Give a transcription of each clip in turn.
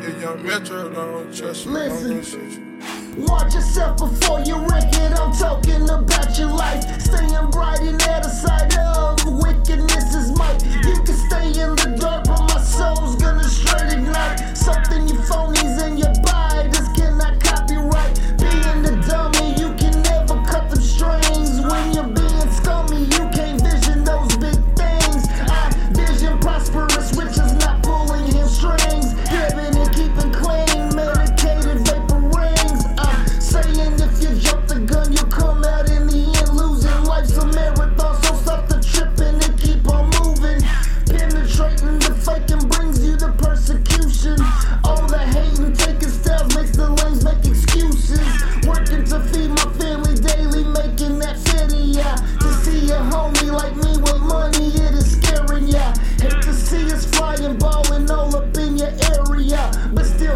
Yeah, young metro, I don't trust. Listen, watch yourself before you wreck it. I'm talking about.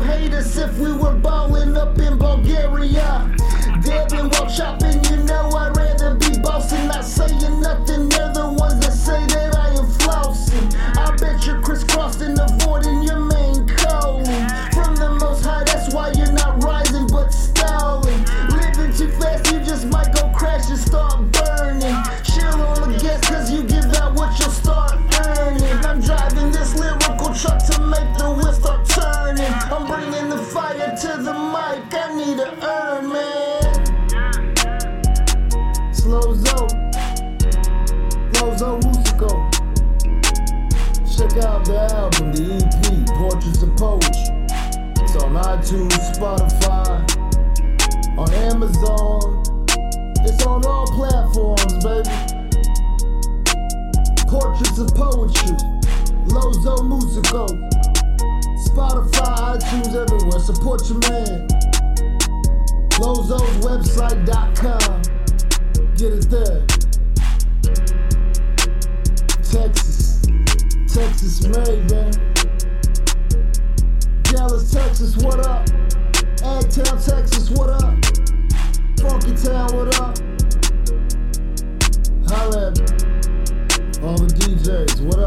hate us if we were balling up in Bulgaria. They've been while chopping Check out the album, the EP, Portraits of Poetry. It's on iTunes, Spotify, on Amazon. It's on all platforms, baby. Portraits of Poetry, Lozo Musico. Spotify, iTunes, everywhere. Support your man. Lozo'sWebsite.com. Texas, Maven. Dallas, Texas, what up? Agtown, Texas, what up? Funky Town, what up? Holla All the DJs, what up?